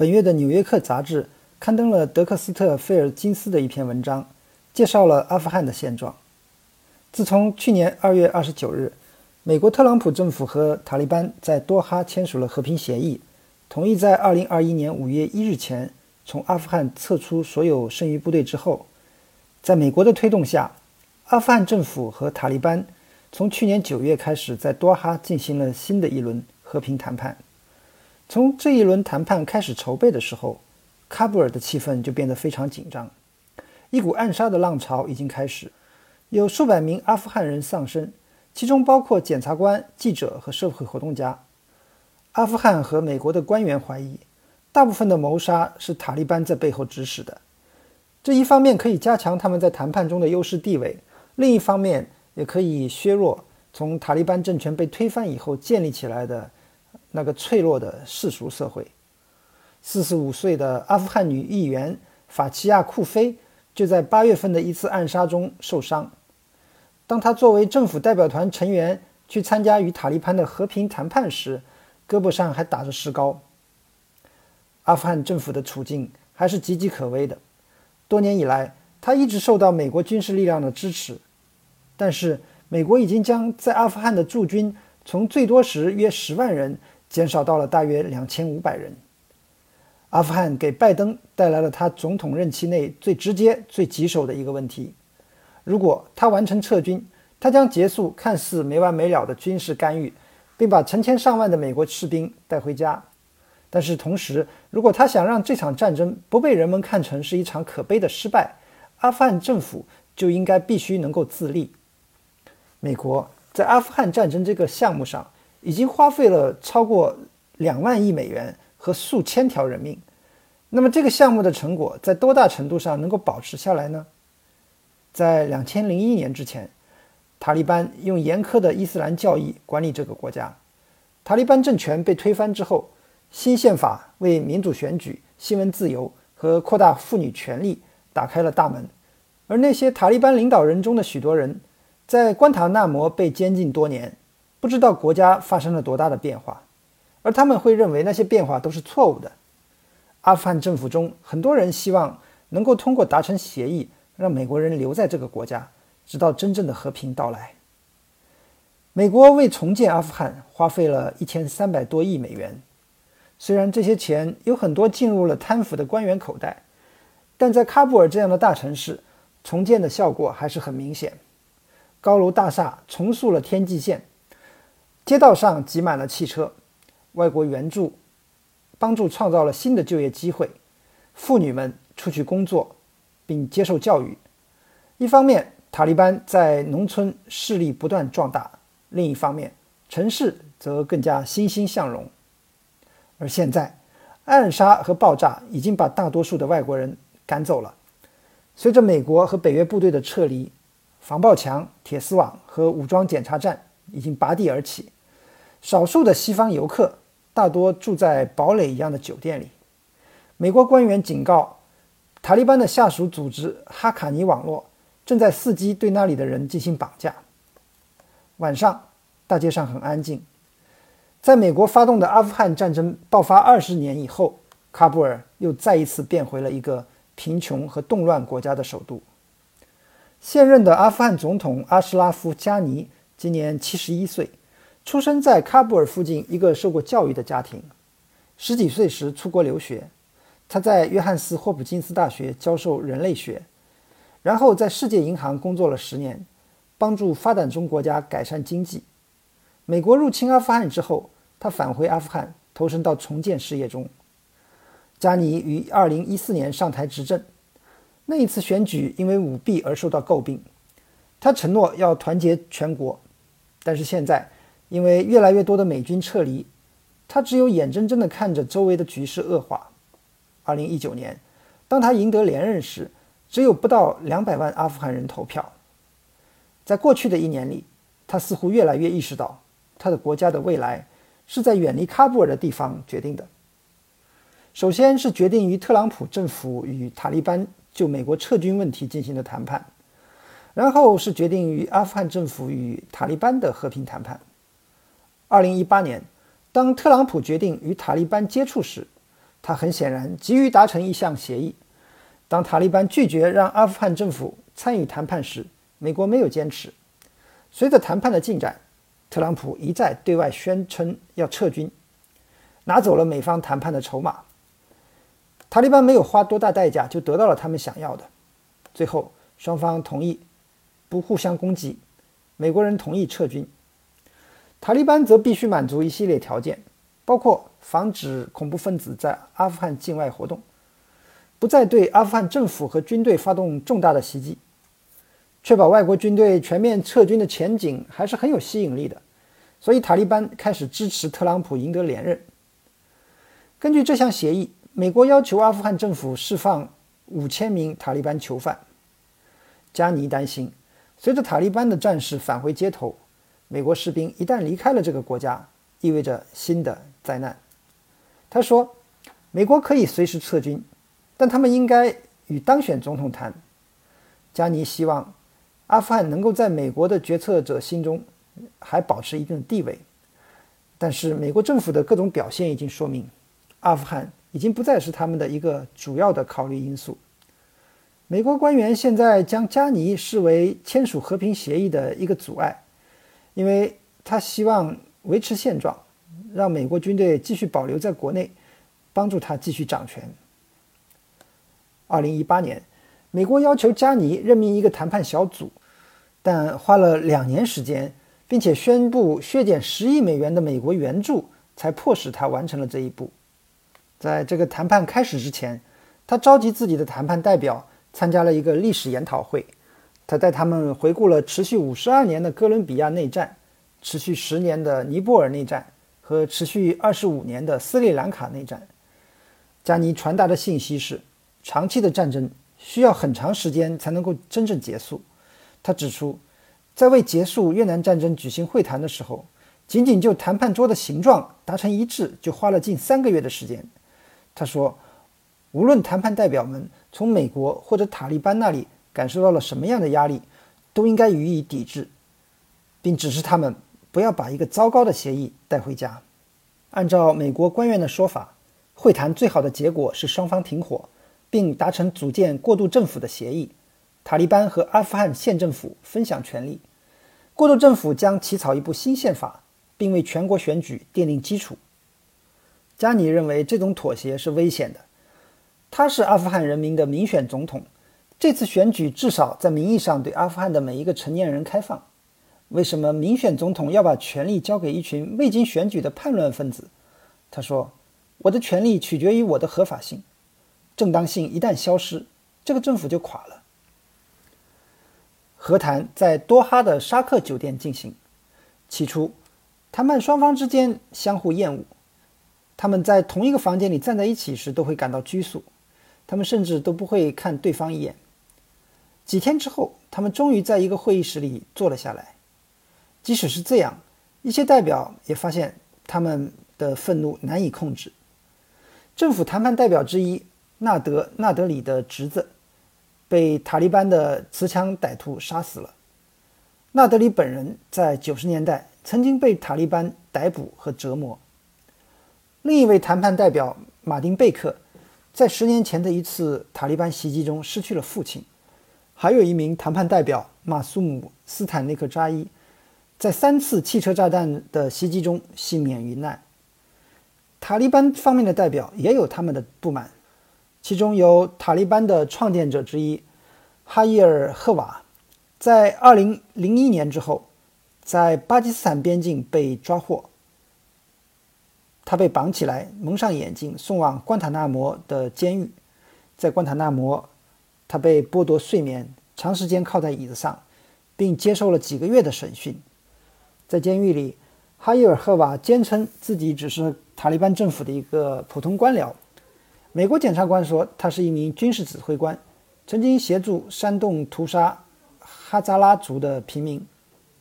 本月的《纽约客》杂志刊登了德克斯特·菲尔金斯的一篇文章，介绍了阿富汗的现状。自从去年二月二十九日，美国特朗普政府和塔利班在多哈签署了和平协议，同意在二零二一年五月一日前从阿富汗撤出所有剩余部队之后，在美国的推动下，阿富汗政府和塔利班从去年九月开始在多哈进行了新的一轮和平谈判。从这一轮谈判开始筹备的时候，喀布尔的气氛就变得非常紧张，一股暗杀的浪潮已经开始，有数百名阿富汗人丧生，其中包括检察官、记者和社会活动家。阿富汗和美国的官员怀疑，大部分的谋杀是塔利班在背后指使的。这一方面可以加强他们在谈判中的优势地位，另一方面也可以削弱从塔利班政权被推翻以后建立起来的那个脆弱的世俗社会。四十五岁的阿富汗女议员法奇亚·库菲就在八月份的一次暗杀中受伤。当她作为政府代表团成员去参加与塔利班的和平谈判时，胳膊上还打着石膏。阿富汗政府的处境还是岌岌可危的。多年以来，他一直受到美国军事力量的支持，但是美国已经将在阿富汗的驻军从最多时约十万人减少到了大约两千五百人。阿富汗给拜登带来了他总统任期内最直接、最棘手的一个问题：如果他完成撤军，他将结束看似没完没了的军事干预，并把成千上万的美国士兵带回家。但是同时，如果他想让这场战争不被人们看成是一场可悲的失败，阿富汗政府就应该必须能够自立。美国在阿富汗战争这个项目上已经花费了超过两万亿美元和数千条人命。那么这个项目的成果在多大程度上能够保持下来呢？在两千零一年之前，塔利班用严苛的伊斯兰教义管理这个国家。塔利班政权被推翻之后。新宪法为民主选举、新闻自由和扩大妇女权利打开了大门，而那些塔利班领导人中的许多人，在关塔那摩被监禁多年，不知道国家发生了多大的变化，而他们会认为那些变化都是错误的。阿富汗政府中很多人希望能够通过达成协议，让美国人留在这个国家，直到真正的和平到来。美国为重建阿富汗花费了一千三百多亿美元。虽然这些钱有很多进入了贪腐的官员口袋，但在喀布尔这样的大城市，重建的效果还是很明显。高楼大厦重塑了天际线，街道上挤满了汽车，外国援助帮助创造了新的就业机会，妇女们出去工作并接受教育。一方面，塔利班在农村势力不断壮大；另一方面，城市则更加欣欣向荣。而现在，暗杀和爆炸已经把大多数的外国人赶走了。随着美国和北约部队的撤离，防爆墙、铁丝网和武装检查站已经拔地而起。少数的西方游客大多住在堡垒一样的酒店里。美国官员警告，塔利班的下属组织哈卡尼网络正在伺机对那里的人进行绑架。晚上，大街上很安静。在美国发动的阿富汗战争爆发二十年以后，喀布尔又再一次变回了一个贫穷和动乱国家的首都。现任的阿富汗总统阿什拉夫·加尼今年七十一岁，出生在喀布尔附近一个受过教育的家庭。十几岁时出国留学，他在约翰斯·霍普金斯大学教授人类学，然后在世界银行工作了十年，帮助发展中国家改善经济。美国入侵阿富汗之后，他返回阿富汗，投身到重建事业中。加尼于二零一四年上台执政，那一次选举因为舞弊而受到诟病。他承诺要团结全国，但是现在因为越来越多的美军撤离，他只有眼睁睁地看着周围的局势恶化。2019年，当他赢得连任时，只有不到200万阿富汗人投票。在过去的一年里，他似乎越来越意识到。他的国家的未来是在远离喀布尔的地方决定的。首先是决定于特朗普政府与塔利班就美国撤军问题进行的谈判，然后是决定于阿富汗政府与塔利班的和平谈判。二零一八年，当特朗普决定与塔利班接触时，他很显然急于达成一项协议。当塔利班拒绝让阿富汗政府参与谈判时，美国没有坚持。随着谈判的进展，特朗普一再对外宣称要撤军，拿走了美方谈判的筹码。塔利班没有花多大代价就得到了他们想要的。最后，双方同意不互相攻击，美国人同意撤军，塔利班则必须满足一系列条件，包括防止恐怖分子在阿富汗境外活动，不再对阿富汗政府和军队发动重大的袭击。确保外国军队全面撤军的前景还是很有吸引力的，所以塔利班开始支持特朗普赢得连任。根据这项协议，美国要求阿富汗政府释放五千名塔利班囚犯。加尼担心，随着塔利班的战士返回街头，美国士兵一旦离开了这个国家，意味着新的灾难。他说：“美国可以随时撤军，但他们应该与当选总统谈。”加尼希望。阿富汗能够在美国的决策者心中还保持一定的地位，但是美国政府的各种表现已经说明，阿富汗已经不再是他们的一个主要的考虑因素。美国官员现在将加尼视为签署和平协议的一个阻碍，因为他希望维持现状，让美国军队继续保留在国内，帮助他继续掌权。二零一八年，美国要求加尼任命一个谈判小组。但花了两年时间，并且宣布削减十亿美元的美国援助，才迫使他完成了这一步。在这个谈判开始之前，他召集自己的谈判代表参加了一个历史研讨会。他带他们回顾了持续五十二年的哥伦比亚内战、持续十年的尼泊尔内战和持续二十五年的斯里兰卡内战。加尼传达的信息是：长期的战争需要很长时间才能够真正结束。他指出，在为结束越南战争举行会谈的时候，仅仅就谈判桌的形状达成一致，就花了近三个月的时间。他说，无论谈判代表们从美国或者塔利班那里感受到了什么样的压力，都应该予以抵制，并指示他们不要把一个糟糕的协议带回家。按照美国官员的说法，会谈最好的结果是双方停火，并达成组建过渡政府的协议。塔利班和阿富汗县政府分享权力，过渡政府将起草一部新宪法，并为全国选举奠定基础。加尼认为这种妥协是危险的。他是阿富汗人民的民选总统，这次选举至少在名义上对阿富汗的每一个成年人开放。为什么民选总统要把权力交给一群未经选举的叛乱分子？他说：“我的权力取决于我的合法性，正当性一旦消失，这个政府就垮了。”和谈在多哈的沙克酒店进行。起初，谈判双方之间相互厌恶，他们在同一个房间里站在一起时都会感到拘束，他们甚至都不会看对方一眼。几天之后，他们终于在一个会议室里坐了下来。即使是这样，一些代表也发现他们的愤怒难以控制。政府谈判代表之一纳德·纳德里的侄子。被塔利班的持枪歹徒杀死了。纳德里本人在九十年代曾经被塔利班逮捕和折磨。另一位谈判代表马丁贝克，在十年前的一次塔利班袭击中失去了父亲。还有一名谈判代表马苏姆斯坦内克扎伊，在三次汽车炸弹的袭击中幸免于难。塔利班方面的代表也有他们的不满。其中有塔利班的创建者之一哈伊尔·赫瓦，在2001年之后，在巴基斯坦边境被抓获。他被绑起来，蒙上眼睛，送往关塔那摩的监狱。在关塔那摩，他被剥夺睡眠，长时间靠在椅子上，并接受了几个月的审讯。在监狱里，哈伊尔·赫瓦坚称自己只是塔利班政府的一个普通官僚。美国检察官说，他是一名军事指挥官，曾经协助煽动屠杀哈扎拉族的平民，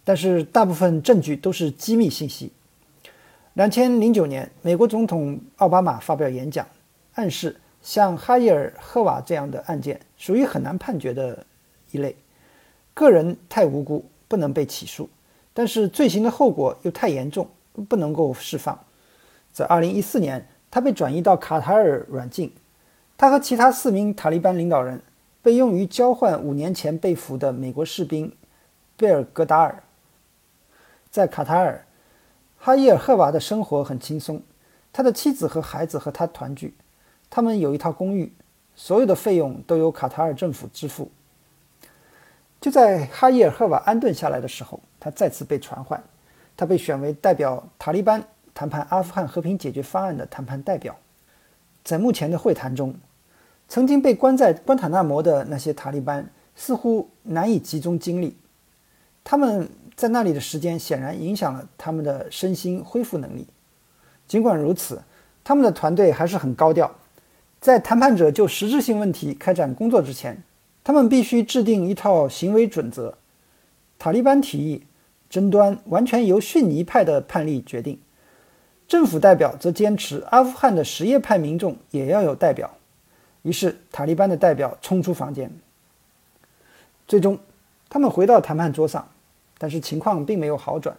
但是大部分证据都是机密信息。两千零九年，美国总统奥巴马发表演讲，暗示像哈伊尔·赫瓦这样的案件属于很难判决的一类，个人太无辜不能被起诉，但是罪行的后果又太严重，不能够释放。在二零一四年。他被转移到卡塔尔软禁。他和其他四名塔利班领导人被用于交换五年前被俘的美国士兵贝尔格达尔。在卡塔尔，哈伊尔赫瓦的生活很轻松，他的妻子和孩子和他团聚。他们有一套公寓，所有的费用都由卡塔尔政府支付。就在哈伊尔赫瓦安顿下来的时候，他再次被传唤，他被选为代表塔利班谈判阿富汗和平解决方案的谈判代表。在目前的会谈中，曾经被关在关塔那摩的那些塔利班似乎难以集中精力，他们。在那里的时间显然影响了他们的身心恢复能力。尽管如此，他们的团队还是很高调。在谈判者就实质性问题开展工作之前，他们必须制定一套行为准则。塔利班提议，争端完全由逊尼派的判例决定。政府代表则坚持，阿富汗的什叶派民众也要有代表。于是，塔利班的代表冲出房间。最终，他们回到谈判桌上。但是情况并没有好转，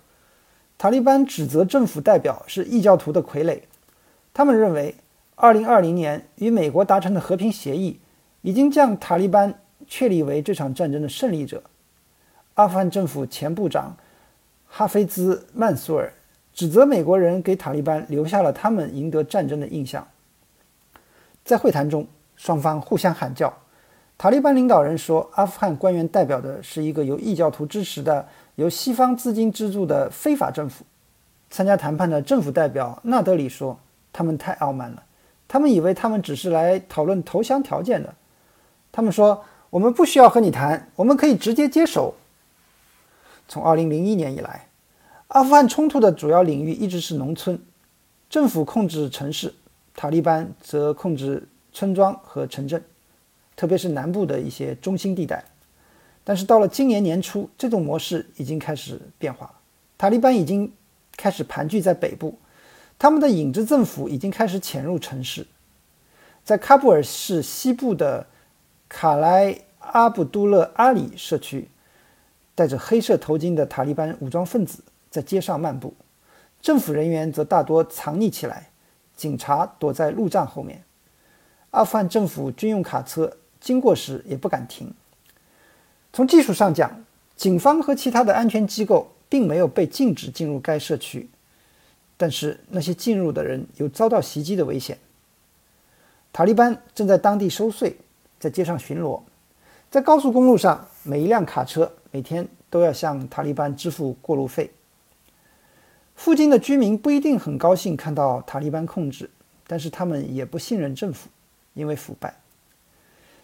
塔利班指责政府代表是异教徒的傀儡。他们认为，2020年与美国达成的和平协议已经将塔利班确立为这场战争的胜利者。阿富汗政府前部长哈菲兹·曼苏尔指责美国人给塔利班留下了他们赢得战争的印象。在会谈中，双方互相喊叫。塔利班领导人说，阿富汗官员代表的是一个由异教徒支持的。由西方资金资助的非法政府，参加谈判的政府代表纳德里说：“他们太傲慢了，他们以为他们只是来讨论投降条件的。他们说，我们不需要和你谈，我们可以直接接手。”从2001年以来，阿富汗冲突的主要领域一直是农村，政府控制城市，塔利班则控制村庄和城镇，特别是南部的一些中心地带。但是到了今年年初，这种模式已经开始变化，塔利班已经开始盘踞在北部，他们的影子政府已经开始潜入城市。在喀布尔市西部的卡莱阿卜杜勒阿里社区，戴着黑色头巾的塔利班武装分子在街上漫步，政府人员则大多藏匿起来，警察躲在路障后面，阿富汗政府军用卡车经过时也不敢停。从技术上讲，警方和其他的安全机构并没有被禁止进入该社区，但是那些进入的人有遭到袭击的危险。塔利班正在当地收税，在街上巡逻，在高速公路上，每一辆卡车每天都要向塔利班支付过路费。附近的居民不一定很高兴看到塔利班控制，但是他们也不信任政府，因为腐败。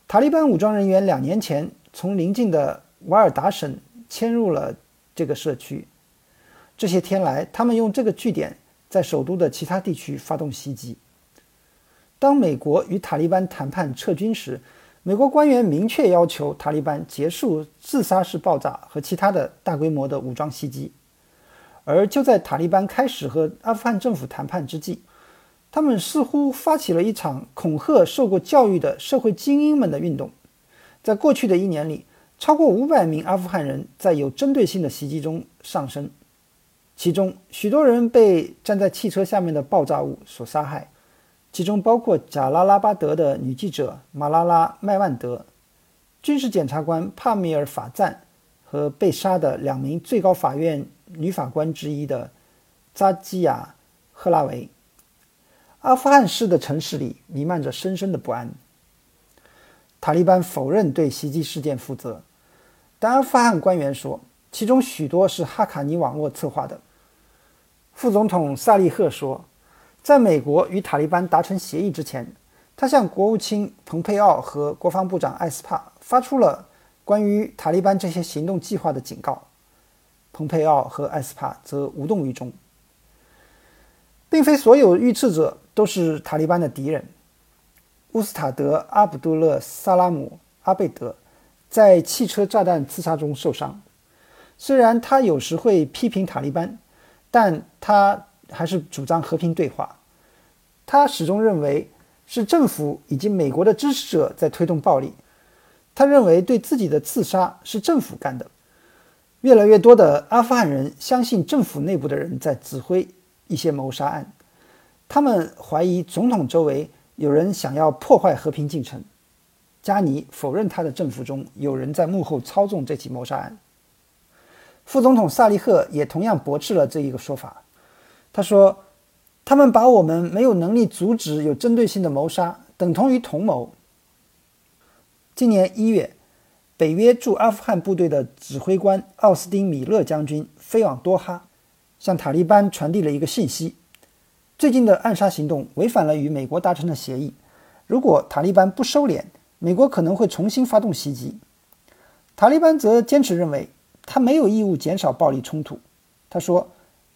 塔利班武装人员两年前。从邻近的瓦尔达省迁入了这个社区。这些天来，他们用这个据点在首都的其他地区发动袭击。当美国与塔利班谈判撤军时，美国官员明确要求塔利班结束自杀式爆炸和其他的大规模的武装袭击。而就在塔利班开始和阿富汗政府谈判之际，他们似乎发起了一场恐吓受过教育的社会精英们的运动。在过去的一年里，超过五百名阿富汗人在有针对性的袭击中丧生，其中许多人被站在汽车下面的爆炸物所杀害，其中包括贾拉拉巴德的女记者马拉拉·麦万德、军事检察官帕米尔·法赞和被杀的两名最高法院女法官之一的扎基亚·赫拉维。阿富汗市的城市里弥漫着深深的不安。塔利班否认对袭击事件负责，但阿富汗官员说，其中许多是哈卡尼网络策划的。副总统萨利赫说，在美国与塔利班达成协议之前，他向国务卿蓬佩奥和国防部长艾斯帕发出了关于塔利班这些行动计划的警告。蓬佩奥和艾斯帕则无动于衷。并非所有遇刺者都是塔利班的敌人。乌斯塔德·阿卜杜勒·萨拉姆·阿贝德在汽车炸弹刺杀中受伤。虽然他有时会批评塔利班，但他还是主张和平对话。他始终认为是政府以及美国的支持者在推动暴力。他认为对自己的刺杀是政府干的。越来越多的阿富汗人相信政府内部的人在指挥一些谋杀案。他们怀疑总统周围有人想要破坏和平进程。加尼否认他的政府中有人在幕后操纵这起谋杀案。副总统萨利赫也同样驳斥了这一个说法。他说：“他们把我们没有能力阻止有针对性的谋杀等同于同谋。”今年一月，北约驻阿富汗部队的指挥官奥斯汀·米勒将军飞往多哈，向塔利班传递了一个信息：最近的暗杀行动违反了与美国达成的协议。如果塔利班不收敛，美国可能会重新发动袭击。塔利班则坚持认为，他没有义务减少暴力冲突。他说：“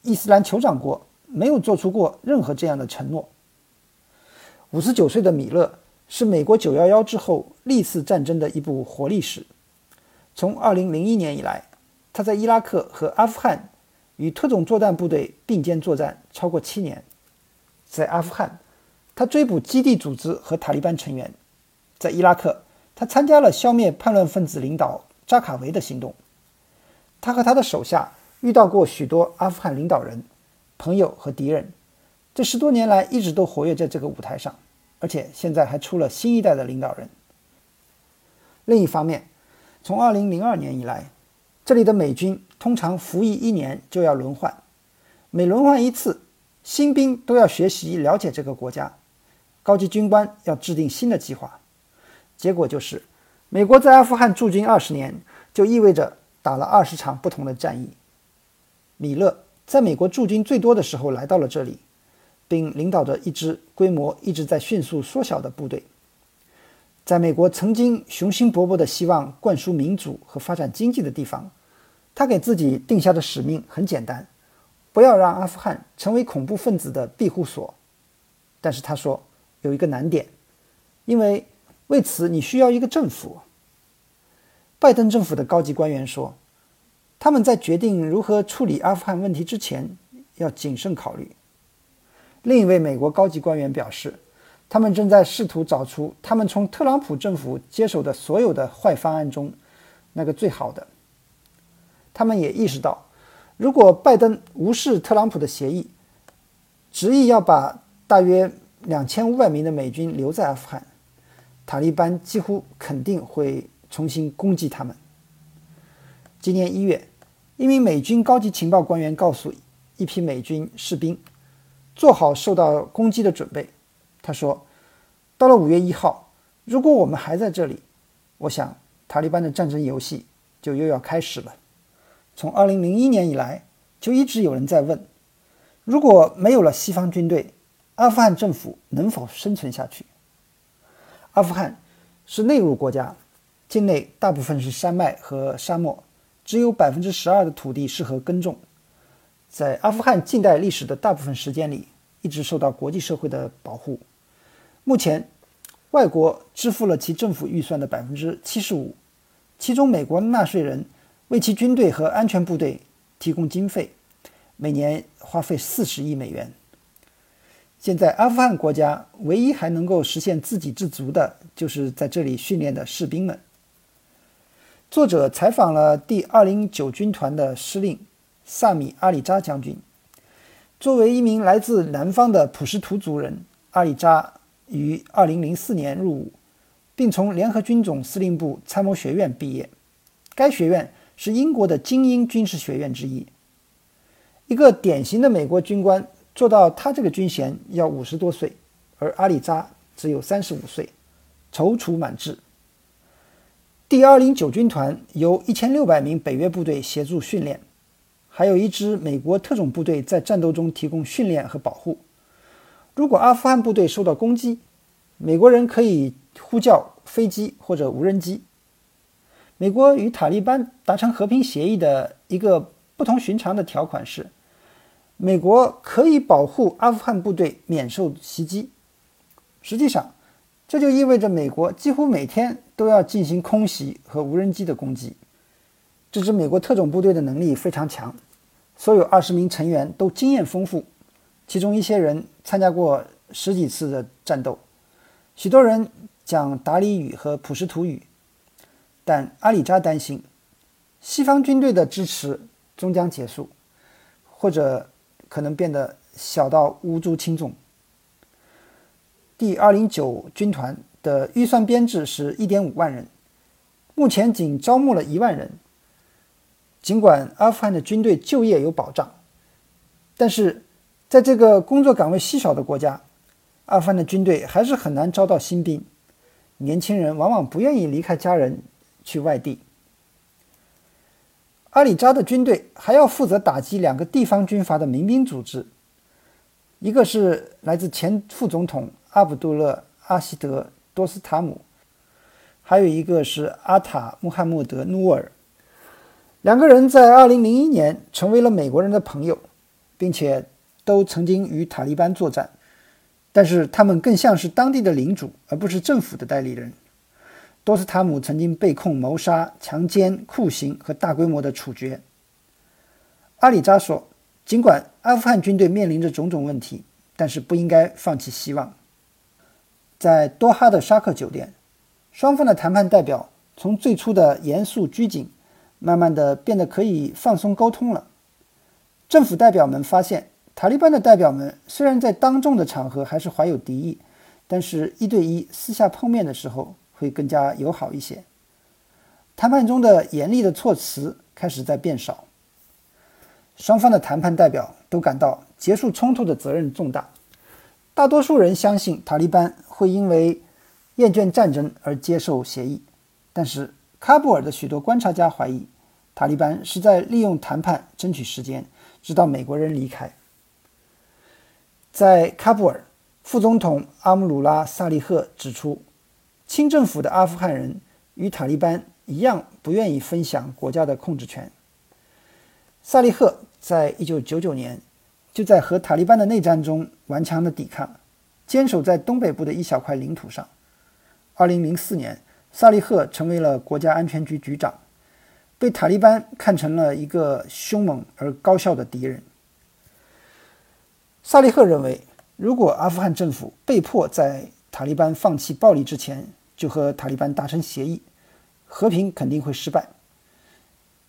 伊斯兰酋长国没有做出过任何这样的承诺。”五十九岁的米勒是美国九幺幺之后历次战争的一部活历史。从二零零一年以来，他在伊拉克和阿富汗与特种作战部队并肩作战超过七年。在阿富汗，他追捕基地组织和塔利班成员。在伊拉克，他参加了消灭叛乱分子领导扎卡维的行动。他和他的手下遇到过许多阿富汗领导人、朋友和敌人，这十多年来一直都活跃在这个舞台上，而且现在还出了新一代的领导人。另一方面，从2002年以来，这里的美军通常服役一年就要轮换，每轮换一次，新兵都要学习了解这个国家，高级军官要制定新的计划。结果就是，美国在阿富汗驻军二十年，就意味着打了二十场不同的战役。米勒在美国驻军最多的时候来到了这里，并领导着一支规模一直在迅速缩小的部队。在美国曾经雄心勃勃的希望灌输民主和发展经济的地方，他给自己定下的使命很简单：不要让阿富汗成为恐怖分子的庇护所。但是他说有一个难点，因为。为此，你需要一个政府。拜登政府的高级官员说，他们在决定如何处理阿富汗问题之前要谨慎考虑。另一位美国高级官员表示，他们正在试图找出他们从特朗普政府接手的所有的坏方案中那个最好的。他们也意识到，如果拜登无视特朗普的协议，执意要把大约两千五百名的美军留在阿富汗。塔利班几乎肯定会重新攻击他们。今年一月，一名美军高级情报官员告诉一批美军士兵，做好受到攻击的准备。他说：“到了五月一号，如果我们还在这里，我想塔利班的战争游戏就又要开始了。”从二零零一年以来，就一直有人在问：如果没有了西方军队，阿富汗政府能否生存下去？阿富汗是内陆国家，境内大部分是山脉和沙漠，只有百分之十二的土地适合耕种。在阿富汗近代历史的大部分时间里，一直受到国际社会的保护。目前，外国支付了其政府预算的百分之七十五，其中美国纳税人为其军队和安全部队提供经费，每年花费四十亿美元。现在，阿富汗国家唯一还能够实现自给自足的，就是在这里训练的士兵们。作者采访了第二零九军团的司令萨米阿里扎将军。作为一名来自南方的普什图族人，阿里扎于二零零四年入伍，并从联合军种司令部参谋学院毕业。该学院是英国的精英军事学院之一。一个典型的美国军官。做到他这个军衔要五十多岁，而阿里扎只有三十五岁，踌躇满志。第二零九军团由一千六百名北约部队协助训练，还有一支美国特种部队在战斗中提供训练和保护。如果阿富汗部队受到攻击，美国人可以呼叫飞机或者无人机。美国与塔利班达成和平协议的一个不同寻常的条款是。美国可以保护阿富汗部队免受袭击。实际上，这就意味着美国几乎每天都要进行空袭和无人机的攻击。这支美国特种部队的能力非常强，所有二十名成员都经验丰富，其中一些人参加过十几次的战斗，许多人讲达里语和普什图语。但阿里扎担心，西方军队的支持终将结束，或者。可能变得小到无足轻重。第二零九军团的预算编制是一点五万人，目前仅招募了一万人。尽管阿富汗的军队就业有保障，但是在这个工作岗位稀少的国家，阿富汗的军队还是很难招到新兵。年轻人往往不愿意离开家人去外地。阿里扎的军队还要负责打击两个地方军阀的民兵组织，一个是来自前副总统阿卜杜勒·阿希德·多斯塔姆，还有一个是阿塔·穆罕默德·努尔。两个人在2001年成为了美国人的朋友，并且都曾经与塔利班作战，但是他们更像是当地的领主，而不是政府的代理人。多斯塔姆曾经被控谋杀、强奸、酷刑和大规模的处决。阿里扎说：“尽管阿富汗军队面临着种种问题，但是不应该放弃希望。”在多哈的沙克酒店，双方的谈判代表从最初的严肃拘谨，慢慢的变得可以放松沟通了。政府代表们发现，塔利班的代表们虽然在当众的场合还是怀有敌意，但是一对一私下碰面的时候。会更加友好一些。谈判中的严厉的措辞开始在变少。双方的谈判代表都感到结束冲突的责任重大。大多数人相信塔利班会因为厌倦战争而接受协议，但是喀布尔的许多观察家怀疑，塔利班是在利用谈判争取时间，直到美国人离开。在喀布尔，副总统阿姆鲁拉·萨利赫指出。清政府的阿富汗人与塔利班一样，不愿意分享国家的控制权。萨利赫在一九九九年就在和塔利班的内战中顽强的抵抗，坚守在东北部的一小块领土上。二零零四年，萨利赫成为了国家安全局局长，被塔利班看成了一个凶猛而高效的敌人。萨利赫认为，如果阿富汗政府被迫在塔利班放弃暴力之前，就和塔利班达成协议，和平肯定会失败。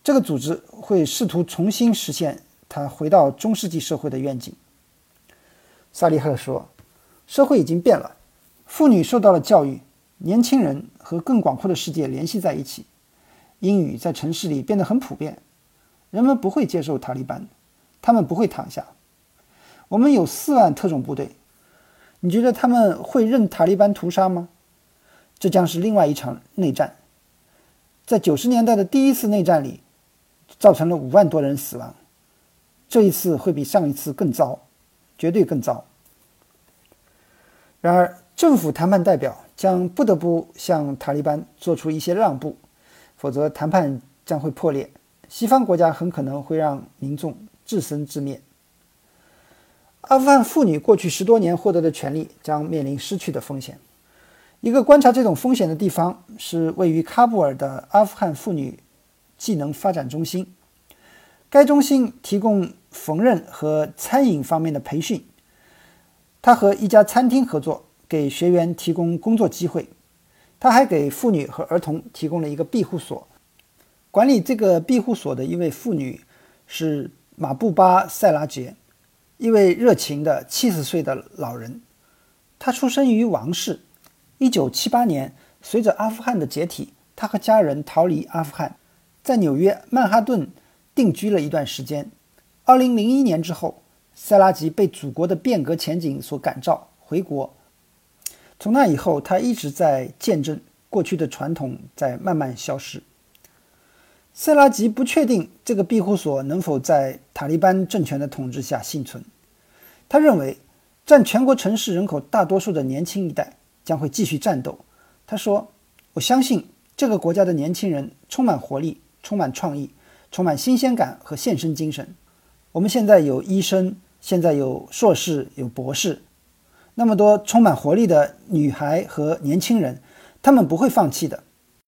这个组织会试图重新实现他回到中世纪社会的愿景。萨利赫说：“社会已经变了，妇女受到了教育，年轻人和更广阔的世界联系在一起。英语在城市里变得很普遍，人们不会接受塔利班，他们不会躺下。我们有四万特种部队，你觉得他们会任塔利班屠杀吗？”这将是另外一场内战。在九十年代的第一次内战里，造成了五万多人死亡。这一次会比上一次更糟，绝对更糟。然而，政府谈判代表将不得不向塔利班做出一些让步，否则谈判将会破裂。西方国家很可能会让民众自生自灭。阿富汗妇女过去十多年获得的权利将面临失去的风险。一个观察这种风险的地方是位于喀布尔的阿富汗妇女技能发展中心。该中心提供缝纫和餐饮方面的培训。他和一家餐厅合作，给学员提供工作机会。他还给妇女和儿童提供了一个庇护所。管理这个庇护所的一位妇女是马布巴·塞拉杰，一位热情的七十岁的老人。他出生于王室。一九七八年，随着阿富汗的解体，他和家人逃离阿富汗，在纽约曼哈顿定居了一段时间。二零零一年之后，塞拉吉被祖国的变革前景所感召，回国。从那以后，他一直在见证过去的传统在慢慢消失。塞拉吉不确定这个庇护所能否在塔利班政权的统治下幸存。他认为，占全国城市人口大多数的年轻一代。将会继续战斗，他说：“我相信这个国家的年轻人充满活力、充满创意、充满新鲜感和献身精神。我们现在有医生，现在有硕士、有博士，那么多充满活力的女孩和年轻人，他们不会放弃的。